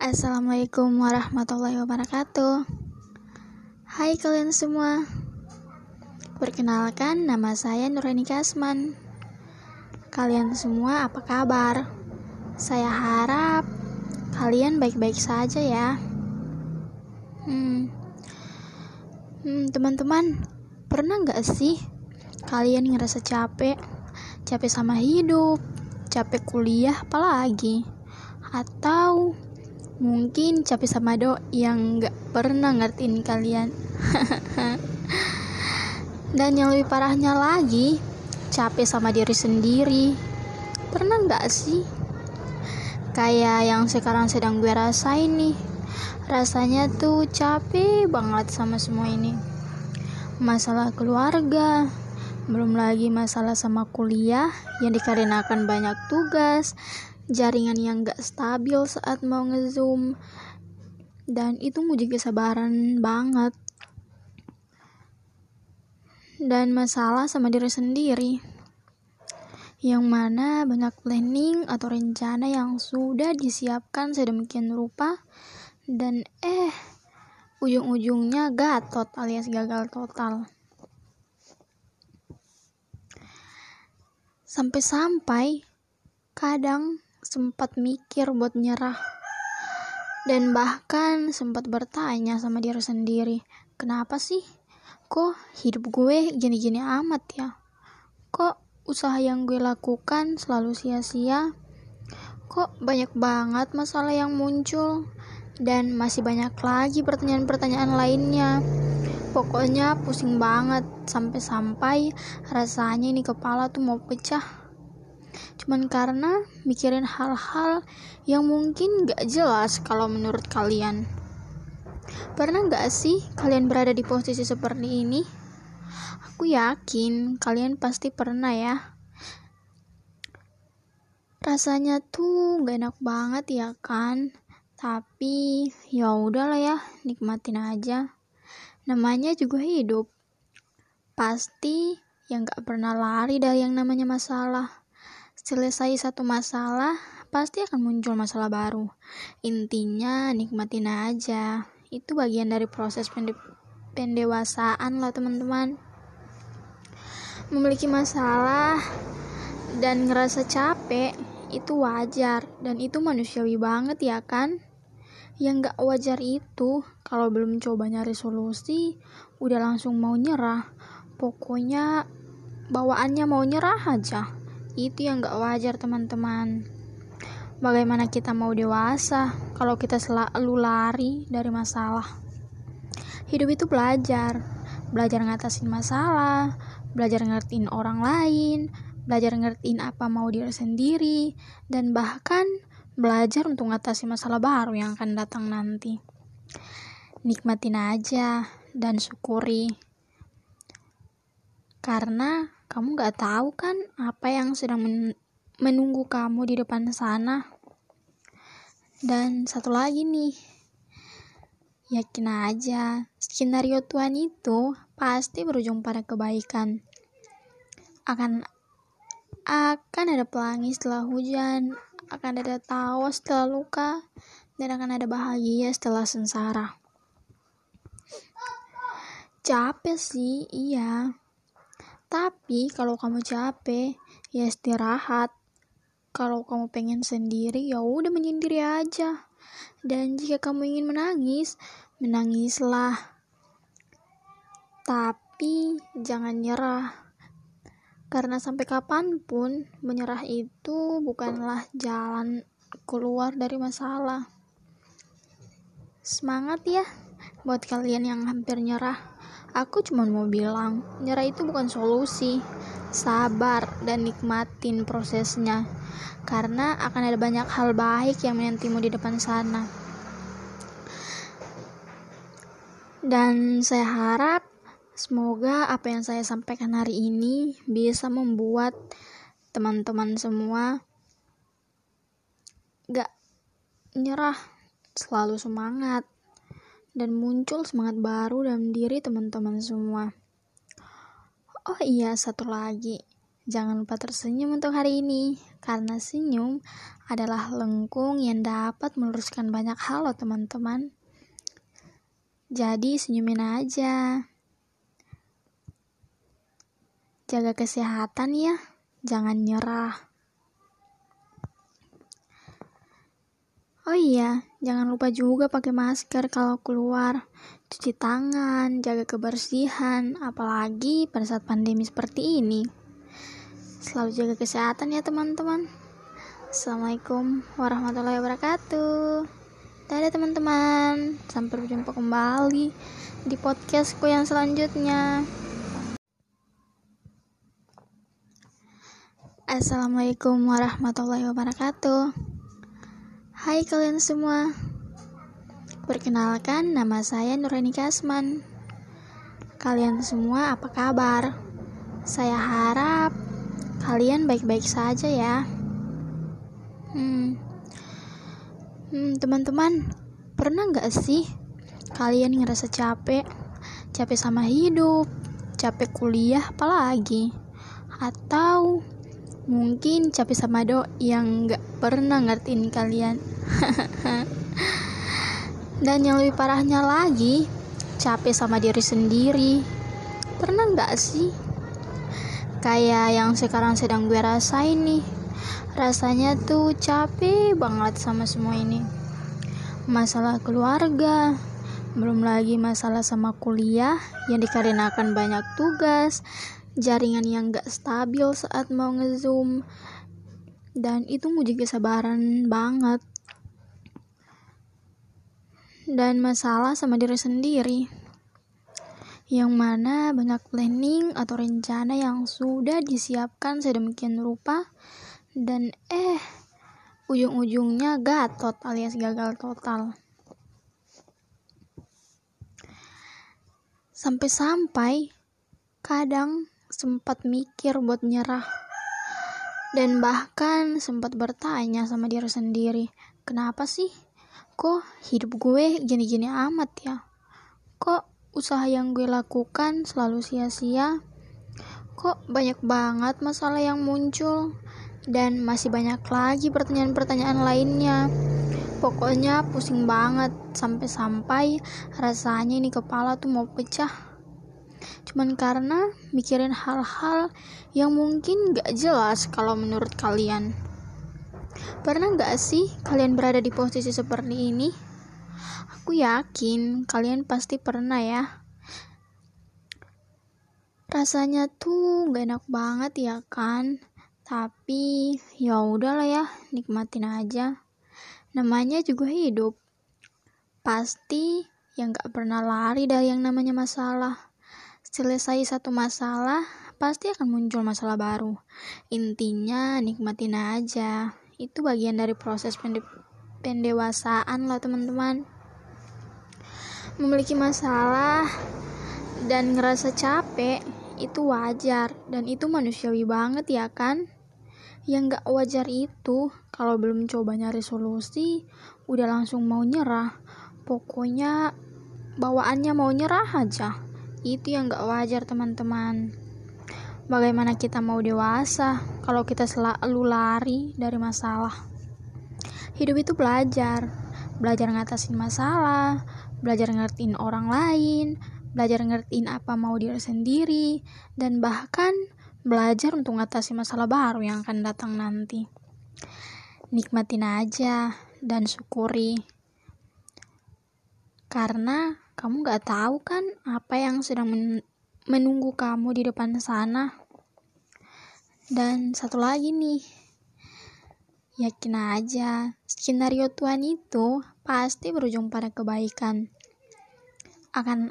Assalamualaikum warahmatullahi wabarakatuh Hai kalian semua Perkenalkan nama saya Nurani Kasman Kalian semua apa kabar? Saya harap kalian baik-baik saja ya Hmm Hmm, teman-teman, pernah nggak sih kalian ngerasa capek? Capek sama hidup, capek kuliah apalagi? Atau Mungkin capek sama do yang gak pernah ngertiin kalian. Dan yang lebih parahnya lagi, capek sama diri sendiri. Pernah gak sih? Kayak yang sekarang sedang gue rasain nih. Rasanya tuh capek banget sama semua ini. Masalah keluarga, belum lagi masalah sama kuliah yang dikarenakan banyak tugas, jaringan yang gak stabil saat mau ngezoom. Dan itu nguji kesabaran banget. Dan masalah sama diri sendiri. Yang mana banyak planning atau rencana yang sudah disiapkan sedemikian rupa. Dan eh ujung-ujungnya gatot alias gagal total. Sampai-sampai kadang sempat mikir buat nyerah. Dan bahkan sempat bertanya sama diri sendiri kenapa sih? Kok hidup gue gini-gini amat ya? Kok usaha yang gue lakukan selalu sia-sia? Kok banyak banget masalah yang muncul? Dan masih banyak lagi pertanyaan-pertanyaan lainnya. Pokoknya pusing banget sampai-sampai rasanya ini kepala tuh mau pecah cuman karena mikirin hal-hal yang mungkin gak jelas kalau menurut kalian. Pernah gak sih kalian berada di posisi seperti ini? Aku yakin kalian pasti pernah ya. Rasanya tuh gak enak banget ya kan? Tapi ya udahlah ya, nikmatin aja. Namanya juga hidup. Pasti yang gak pernah lari dari yang namanya masalah selesai satu masalah, pasti akan muncul masalah baru. Intinya, nikmatin aja. Itu bagian dari proses pende pendewasaan lah, teman-teman. Memiliki masalah dan ngerasa capek itu wajar dan itu manusiawi banget ya kan? Yang gak wajar itu kalau belum coba nyari solusi udah langsung mau nyerah. Pokoknya bawaannya mau nyerah aja itu yang gak wajar teman-teman. Bagaimana kita mau dewasa kalau kita selalu lari dari masalah? Hidup itu belajar. Belajar ngatasin masalah belajar ngertiin orang lain belajar ngertiin apa mau diri sendiri dan bahkan belajar untuk ngatasi masalah baru yang akan datang nanti. Nikmatin aja dan syukuri. Karena kamu gak tahu kan apa yang sedang men menunggu kamu di depan sana. Dan satu lagi nih, yakin aja, skenario Tuhan itu pasti berujung pada kebaikan. Akan akan ada pelangi setelah hujan, akan ada tawa setelah luka, dan akan ada bahagia setelah sengsara. Capek sih, iya. Tapi kalau kamu capek, ya istirahat. Kalau kamu pengen sendiri, ya udah menyendiri aja. Dan jika kamu ingin menangis, menangislah. Tapi jangan nyerah. Karena sampai kapan pun menyerah itu bukanlah jalan keluar dari masalah. Semangat ya buat kalian yang hampir nyerah. Aku cuma mau bilang, nyerah itu bukan solusi. Sabar dan nikmatin prosesnya. Karena akan ada banyak hal baik yang menantimu di depan sana. Dan saya harap semoga apa yang saya sampaikan hari ini bisa membuat teman-teman semua gak nyerah, selalu semangat dan muncul semangat baru dalam diri teman-teman semua. Oh iya, satu lagi. Jangan lupa tersenyum untuk hari ini, karena senyum adalah lengkung yang dapat meluruskan banyak hal loh teman-teman. Jadi senyumin aja. Jaga kesehatan ya, jangan nyerah. Oh iya, jangan lupa juga pakai masker kalau keluar, cuci tangan, jaga kebersihan, apalagi pada saat pandemi seperti ini. Selalu jaga kesehatan ya teman-teman. Assalamualaikum warahmatullahi wabarakatuh. Dadah teman-teman. Sampai berjumpa kembali di podcastku yang selanjutnya. Assalamualaikum warahmatullahi wabarakatuh. Hai kalian semua. Perkenalkan nama saya Nurani Kasman. Kalian semua apa kabar? Saya harap Kalian baik-baik saja ya. Hmm, hmm teman-teman, pernah nggak sih kalian ngerasa capek? Capek sama hidup, capek kuliah, apalagi? Atau mungkin capek sama do yang nggak pernah ngertiin kalian. Dan yang lebih parahnya lagi, capek sama diri sendiri. Pernah nggak sih kayak yang sekarang sedang gue rasain nih rasanya tuh capek banget sama semua ini masalah keluarga belum lagi masalah sama kuliah yang dikarenakan banyak tugas jaringan yang gak stabil saat mau ngezoom. Dan itu nguji kesabaran banget. Dan masalah sama diri sendiri. Yang mana banyak planning atau rencana yang sudah disiapkan sedemikian rupa. Dan eh ujung-ujungnya gatot alias gagal total. Sampai-sampai kadang sempat mikir buat nyerah dan bahkan sempat bertanya sama diri sendiri, kenapa sih kok hidup gue gini-gini amat ya? Kok usaha yang gue lakukan selalu sia-sia. Kok banyak banget masalah yang muncul dan masih banyak lagi pertanyaan-pertanyaan lainnya. Pokoknya pusing banget sampai-sampai rasanya ini kepala tuh mau pecah. Cuman karena mikirin hal-hal yang mungkin gak jelas kalau menurut kalian. Pernah gak sih kalian berada di posisi seperti ini? Aku yakin kalian pasti pernah ya. Rasanya tuh gak enak banget ya kan? Tapi ya udahlah ya, nikmatin aja. Namanya juga hidup. Pasti yang gak pernah lari dari yang namanya masalah. Selesai satu masalah, pasti akan muncul masalah baru. Intinya nikmatin aja. Itu bagian dari proses pende pendewasaan lah teman-teman. Memiliki masalah dan ngerasa capek itu wajar. Dan itu manusiawi banget ya kan? Yang gak wajar itu kalau belum coba nyari solusi udah langsung mau nyerah. Pokoknya bawaannya mau nyerah aja itu yang gak wajar teman-teman bagaimana kita mau dewasa kalau kita selalu lari dari masalah hidup itu belajar belajar ngatasin masalah belajar ngertiin orang lain, belajar ngertiin apa mau diri sendiri, dan bahkan belajar untuk ngatasi masalah baru yang akan datang nanti. Nikmatin aja dan syukuri. Karena kamu gak tahu kan apa yang sedang men menunggu kamu di depan sana. Dan satu lagi nih, yakin aja, skenario Tuhan itu pasti berujung pada kebaikan. Akan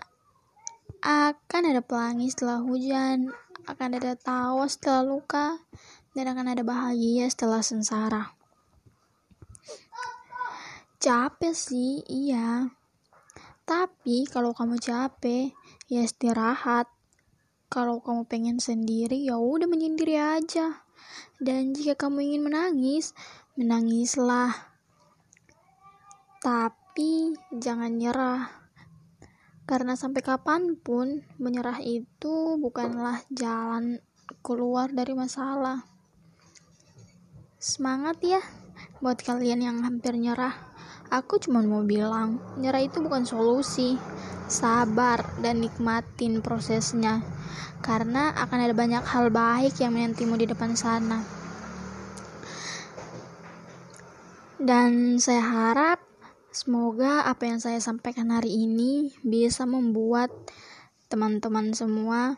akan ada pelangi setelah hujan, akan ada tawa setelah luka, dan akan ada bahagia setelah sengsara. Capek sih, iya. Tapi kalau kamu capek, ya istirahat. Kalau kamu pengen sendiri, ya udah menyendiri aja. Dan jika kamu ingin menangis, menangislah. Tapi jangan nyerah. Karena sampai kapan pun menyerah itu bukanlah jalan keluar dari masalah. Semangat ya buat kalian yang hampir nyerah. Aku cuma mau bilang, nyerah itu bukan solusi. Sabar dan nikmatin prosesnya. Karena akan ada banyak hal baik yang menantimu di depan sana. Dan saya harap semoga apa yang saya sampaikan hari ini bisa membuat teman-teman semua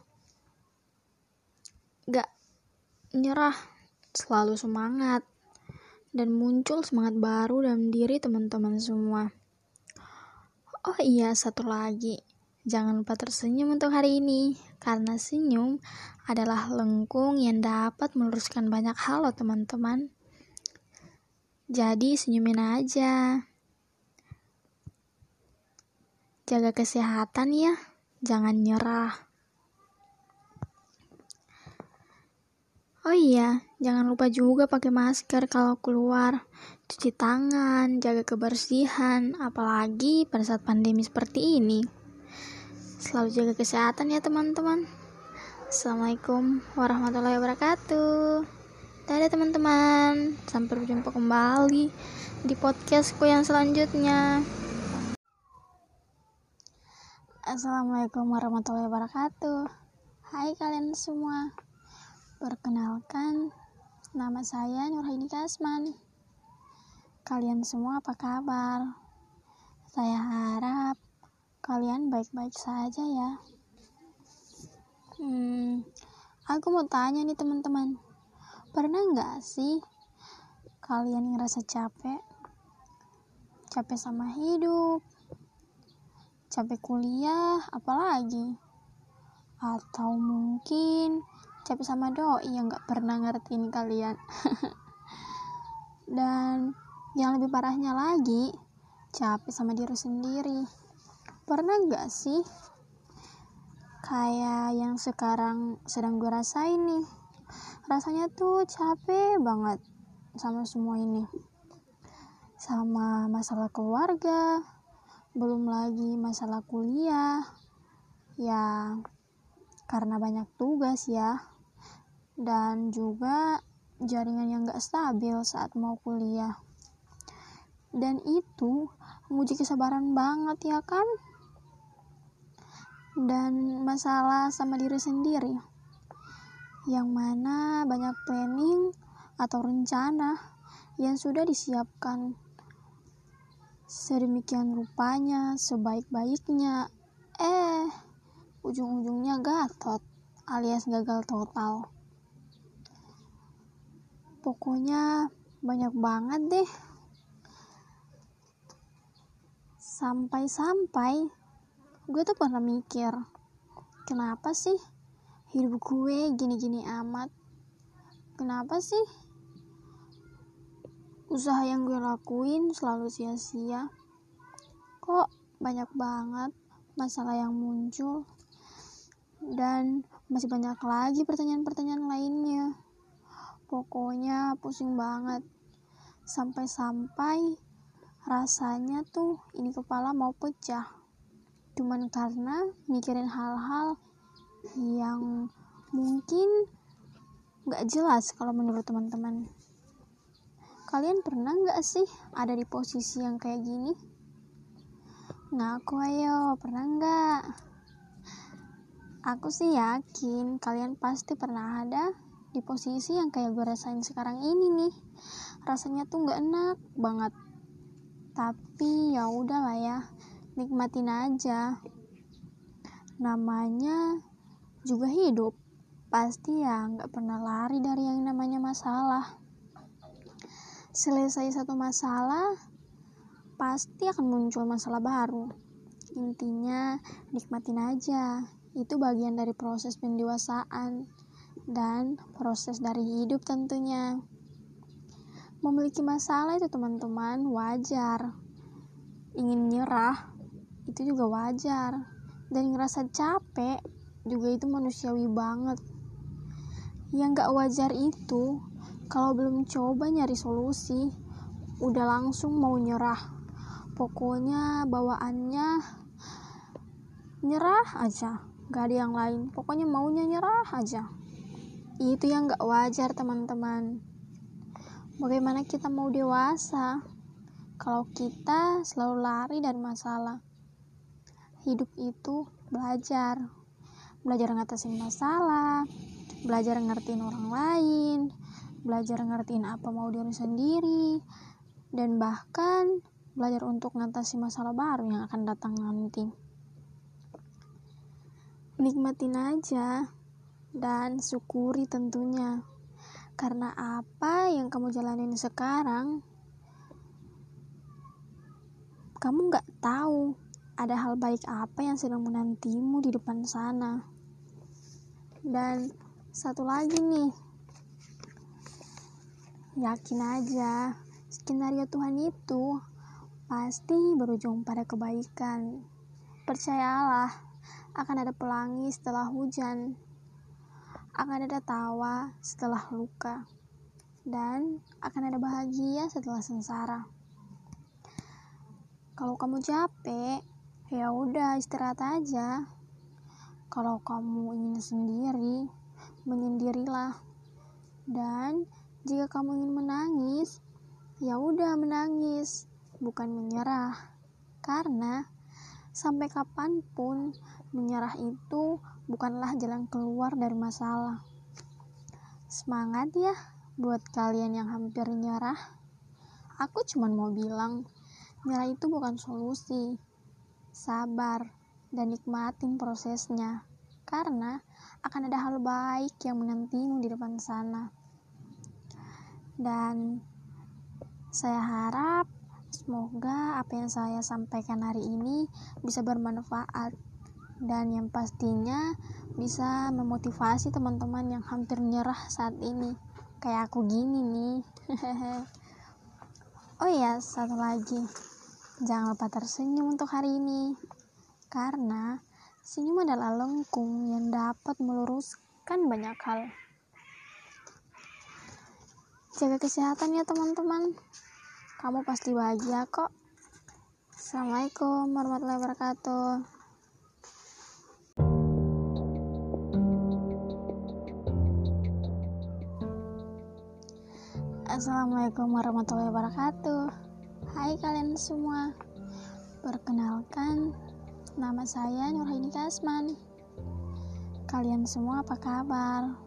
gak nyerah, selalu semangat, dan muncul semangat baru dalam diri teman-teman semua. Oh iya, satu lagi. Jangan lupa tersenyum untuk hari ini, karena senyum adalah lengkung yang dapat meluruskan banyak hal loh teman-teman. Jadi senyumin aja. Jaga kesehatan ya, jangan nyerah. Oh iya, jangan lupa juga pakai masker kalau keluar, cuci tangan, jaga kebersihan, apalagi pada saat pandemi seperti ini. Selalu jaga kesehatan ya teman-teman. Assalamualaikum warahmatullahi wabarakatuh. Dadah teman-teman, sampai berjumpa kembali di podcastku yang selanjutnya. Assalamualaikum warahmatullahi wabarakatuh. Hai kalian semua. Perkenalkan, nama saya Nurhaini Kasman. Kalian semua apa kabar? Saya harap kalian baik-baik saja ya. Hmm, aku mau tanya nih teman-teman Pernah nggak sih kalian ngerasa capek? Capek sama hidup, capek kuliah, apalagi? Atau mungkin capek sama doi yang nggak pernah ngertiin kalian. Dan yang lebih parahnya lagi, capek sama diri sendiri. Pernah nggak sih kayak yang sekarang sedang gue rasain nih? rasanya tuh capek banget sama semua ini sama masalah keluarga belum lagi masalah kuliah ya karena banyak tugas ya dan juga jaringan yang gak stabil saat mau kuliah. Dan itu menguji kesabaran banget ya kan? Dan masalah sama diri sendiri. Yang mana banyak planning atau rencana yang sudah disiapkan. Sedemikian rupanya, sebaik-baiknya, eh, ujung-ujungnya gatot alias gagal total. Pokoknya banyak banget deh. Sampai-sampai gue tuh pernah mikir, kenapa sih hidup gue gini-gini amat? Kenapa sih usaha yang gue lakuin selalu sia-sia? Kok banyak banget masalah yang muncul? Dan masih banyak lagi pertanyaan-pertanyaan lainnya pokoknya pusing banget. Sampai-sampai rasanya tuh ini kepala mau pecah. Cuman karena mikirin hal-hal yang mungkin gak jelas kalau menurut teman-teman. Kalian pernah gak sih ada di posisi yang kayak gini? Ngaku ayo pernah gak aku sih yakin kalian pasti pernah ada di posisi yang kayak gue rasain sekarang ini nih. Rasanya tuh gak enak banget. Tapi ya udahlah ya nikmatin aja. Namanya juga hidup. Pasti ya nggak pernah lari dari yang namanya masalah. Selesai satu masalah pasti akan muncul masalah baru. Intinya nikmatin aja. Itu bagian dari proses pendewasaan dan proses dari hidup tentunya. Memiliki masalah itu teman-teman wajar. Ingin nyerah itu juga wajar. Dan ngerasa capek juga itu manusiawi banget. Yang gak wajar itu kalau belum coba nyari solusi udah langsung mau nyerah. Pokoknya bawaannya nyerah aja. Gak ada yang lain. Pokoknya maunya nyerah aja itu yang gak wajar teman-teman. Bagaimana kita mau dewasa kalau kita selalu lari dari masalah? Hidup itu belajar. Belajar ngatasin masalah belajar ngertiin orang lain belajar ngertiin apa mau diri sendiri dan bahkan belajar untuk ngatasi masalah baru yang akan datang nanti. Nikmatin aja dan syukuri tentunya. Karena apa yang kamu jalanin sekarang kamu nggak tahu ada hal baik apa yang sedang menantimu di depan sana. Dan satu lagi nih yakin aja skenario Tuhan itu pasti berujung pada kebaikan. Percayalah akan ada pelangi setelah hujan, akan ada tawa setelah luka, dan akan ada bahagia setelah sengsara. Kalau kamu capek, ya udah istirahat aja. Kalau kamu ingin sendiri, menyendirilah. Dan jika kamu ingin menangis, ya udah menangis, bukan menyerah. Karena sampai kapan pun menyerah itu bukanlah jalan keluar dari masalah. Semangat ya buat kalian yang hampir nyerah. Aku cuma mau bilang, nyerah itu bukan solusi. Sabar dan nikmatin prosesnya. Karena akan ada hal baik yang menantimu di depan sana. Dan saya harap Semoga apa yang saya sampaikan hari ini bisa bermanfaat dan yang pastinya bisa memotivasi teman-teman yang hampir nyerah saat ini. Kayak aku gini nih. oh iya, satu lagi. Jangan lupa tersenyum untuk hari ini. Karena senyum adalah lengkung yang dapat meluruskan banyak hal. Jaga kesehatan ya teman-teman kamu pasti bahagia kok. Assalamualaikum warahmatullahi wabarakatuh. Assalamualaikum warahmatullahi wabarakatuh. Hai kalian semua. Perkenalkan, nama saya Nurhaini Kasman. Kalian semua apa kabar?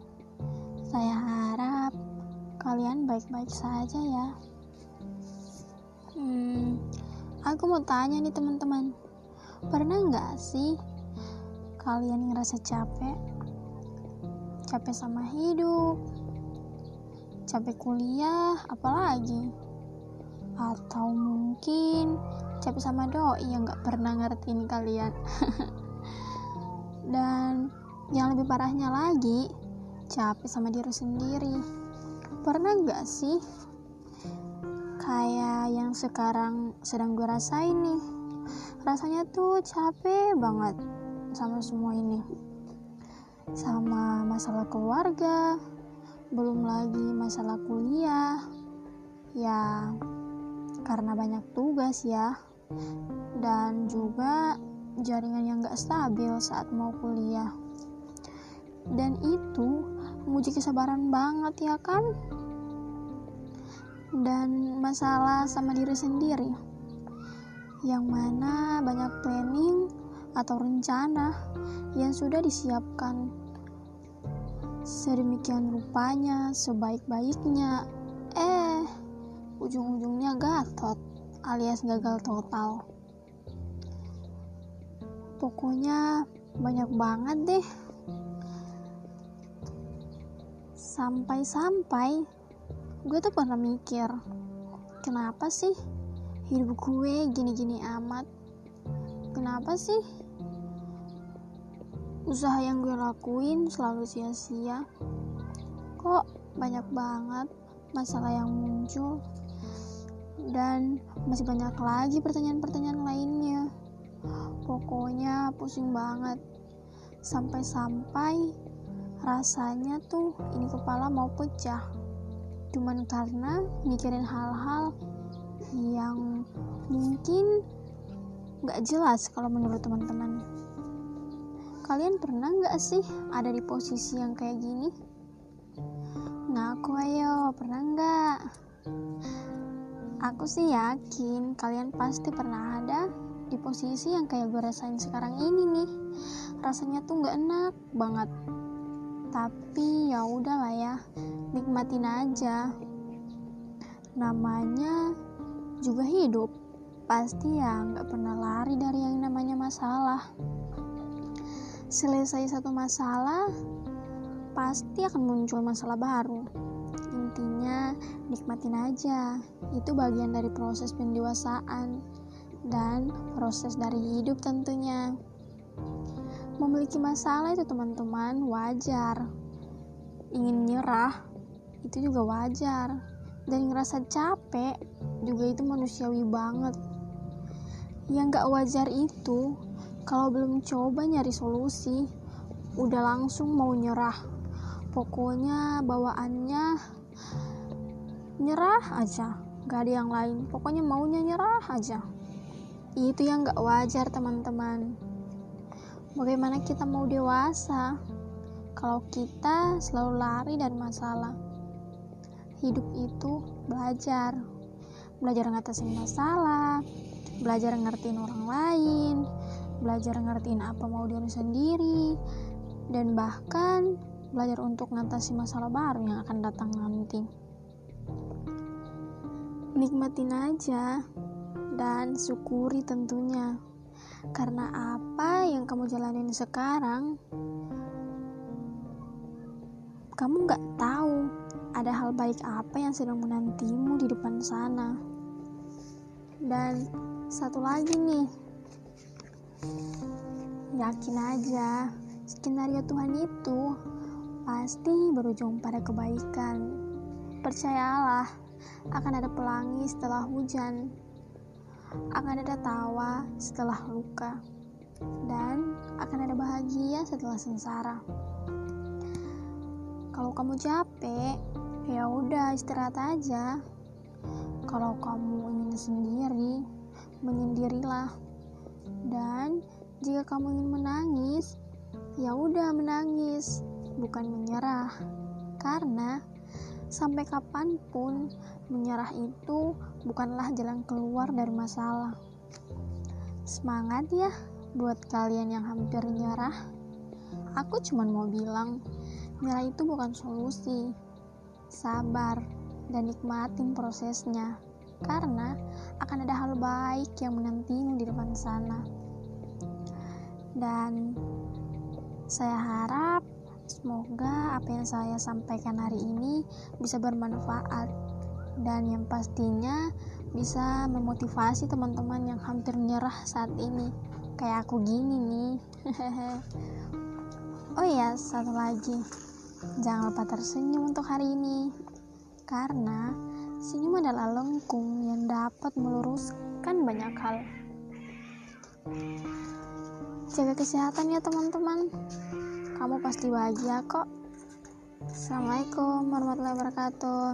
Saya harap kalian baik-baik saja ya. Hmm, aku mau tanya nih teman-teman, pernah nggak sih kalian ngerasa capek? Capek sama hidup, capek kuliah, apalagi? Atau mungkin capek sama doi yang nggak pernah ngertiin kalian. Dan yang lebih parahnya lagi, capek sama diri sendiri. Pernah nggak sih kayak yang sekarang sedang gue rasain nih rasanya tuh capek banget sama semua ini sama masalah keluarga belum lagi masalah kuliah. Ya karena banyak tugas ya. Dan juga jaringan yang gak stabil saat mau kuliah. Dan itu menguji kesabaran banget ya kan? Dan masalah sama diri sendiri. Yang mana banyak planning atau rencana yang sudah disiapkan sedemikian rupanya sebaik-baiknya. Eh ujung-ujungnya gatot alias gagal total. Pokoknya banyak banget deh. Sampai-sampai gue tuh pernah mikir kenapa sih hidup gue gini-gini amat? Kenapa sih usaha yang gue lakuin selalu sia-sia. Kok banyak banget masalah yang muncul? Dan masih banyak lagi pertanyaan-pertanyaan lainnya. Pokoknya pusing banget. Sampai-sampai rasanya tuh ini kepala mau pecah. Cuman karena mikirin hal-hal yang mungkin gak jelas kalau menurut teman-teman kalian pernah gak sih ada di posisi yang kayak gini Ngaku ayo, pernah nggak? Aku sih yakin kalian pasti pernah ada di posisi yang kayak gue rasain sekarang ini nih. Rasanya tuh nggak enak banget. Tapi ya udahlah ya, nikmatin aja. Namanya juga hidup. Pasti ya nggak pernah lari dari yang namanya masalah. Selesai satu masalah, pasti akan muncul masalah baru. Intinya, nikmatin aja. Itu bagian dari proses pendewasaan dan proses dari hidup tentunya. Memiliki masalah itu teman-teman wajar. Ingin nyerah itu juga wajar. Dan ngerasa capek juga itu manusiawi banget. Yang gak wajar itu kalau belum coba nyari solusi, udah langsung mau nyerah. Pokoknya bawaannya nyerah aja gak ada yang lain. Pokoknya maunya nyerah aja. Itu yang gak wajar teman-teman. Bagaimana kita mau dewasa? Kalau kita selalu lari dari masalah. Hidup itu belajar. Belajar ngatasin masalah belajar ngertiin orang lain belajar ngertiin apa mau diri sendiri dan bahkan belajar untuk mengatasi masalah baru yang akan datang nanti. Nikmatin aja dan syukuri tentunya. Karena apa yang kamu jalanin sekarang, kamu gak tahu ada hal baik apa yang sedang menantimu di depan sana. Dan satu lagi nih, yakin aja, skenario Tuhan itu pasti berujung pada kebaikan. Percayalah, akan ada pelangi setelah hujan, akan ada tawa setelah luka, dan akan ada bahagia setelah sengsara. Kalau kamu capek, ya udah istirahat aja. Kalau kamu ingin sendiri, menyendirilah. Dan jika kamu ingin menangis, ya udah menangis bukan menyerah, karena sampai kapan pun menyerah itu bukanlah jalan keluar dari masalah. Semangat ya buat kalian yang hampir nyerah. Aku cuma mau bilang, nyerah itu bukan solusi. Sabar dan nikmatin prosesnya, karena akan ada hal baik yang menantimu di depan sana. Dan saya harap Semoga apa yang saya sampaikan hari ini bisa bermanfaat dan yang pastinya bisa memotivasi teman-teman yang hampir nyerah saat ini. Kayak aku gini nih. oh iya, satu lagi. Jangan lupa tersenyum untuk hari ini. Karena senyum adalah lengkung yang dapat meluruskan banyak hal. Jaga kesehatan ya teman-teman kamu pasti bahagia kok. Assalamualaikum warahmatullahi wabarakatuh.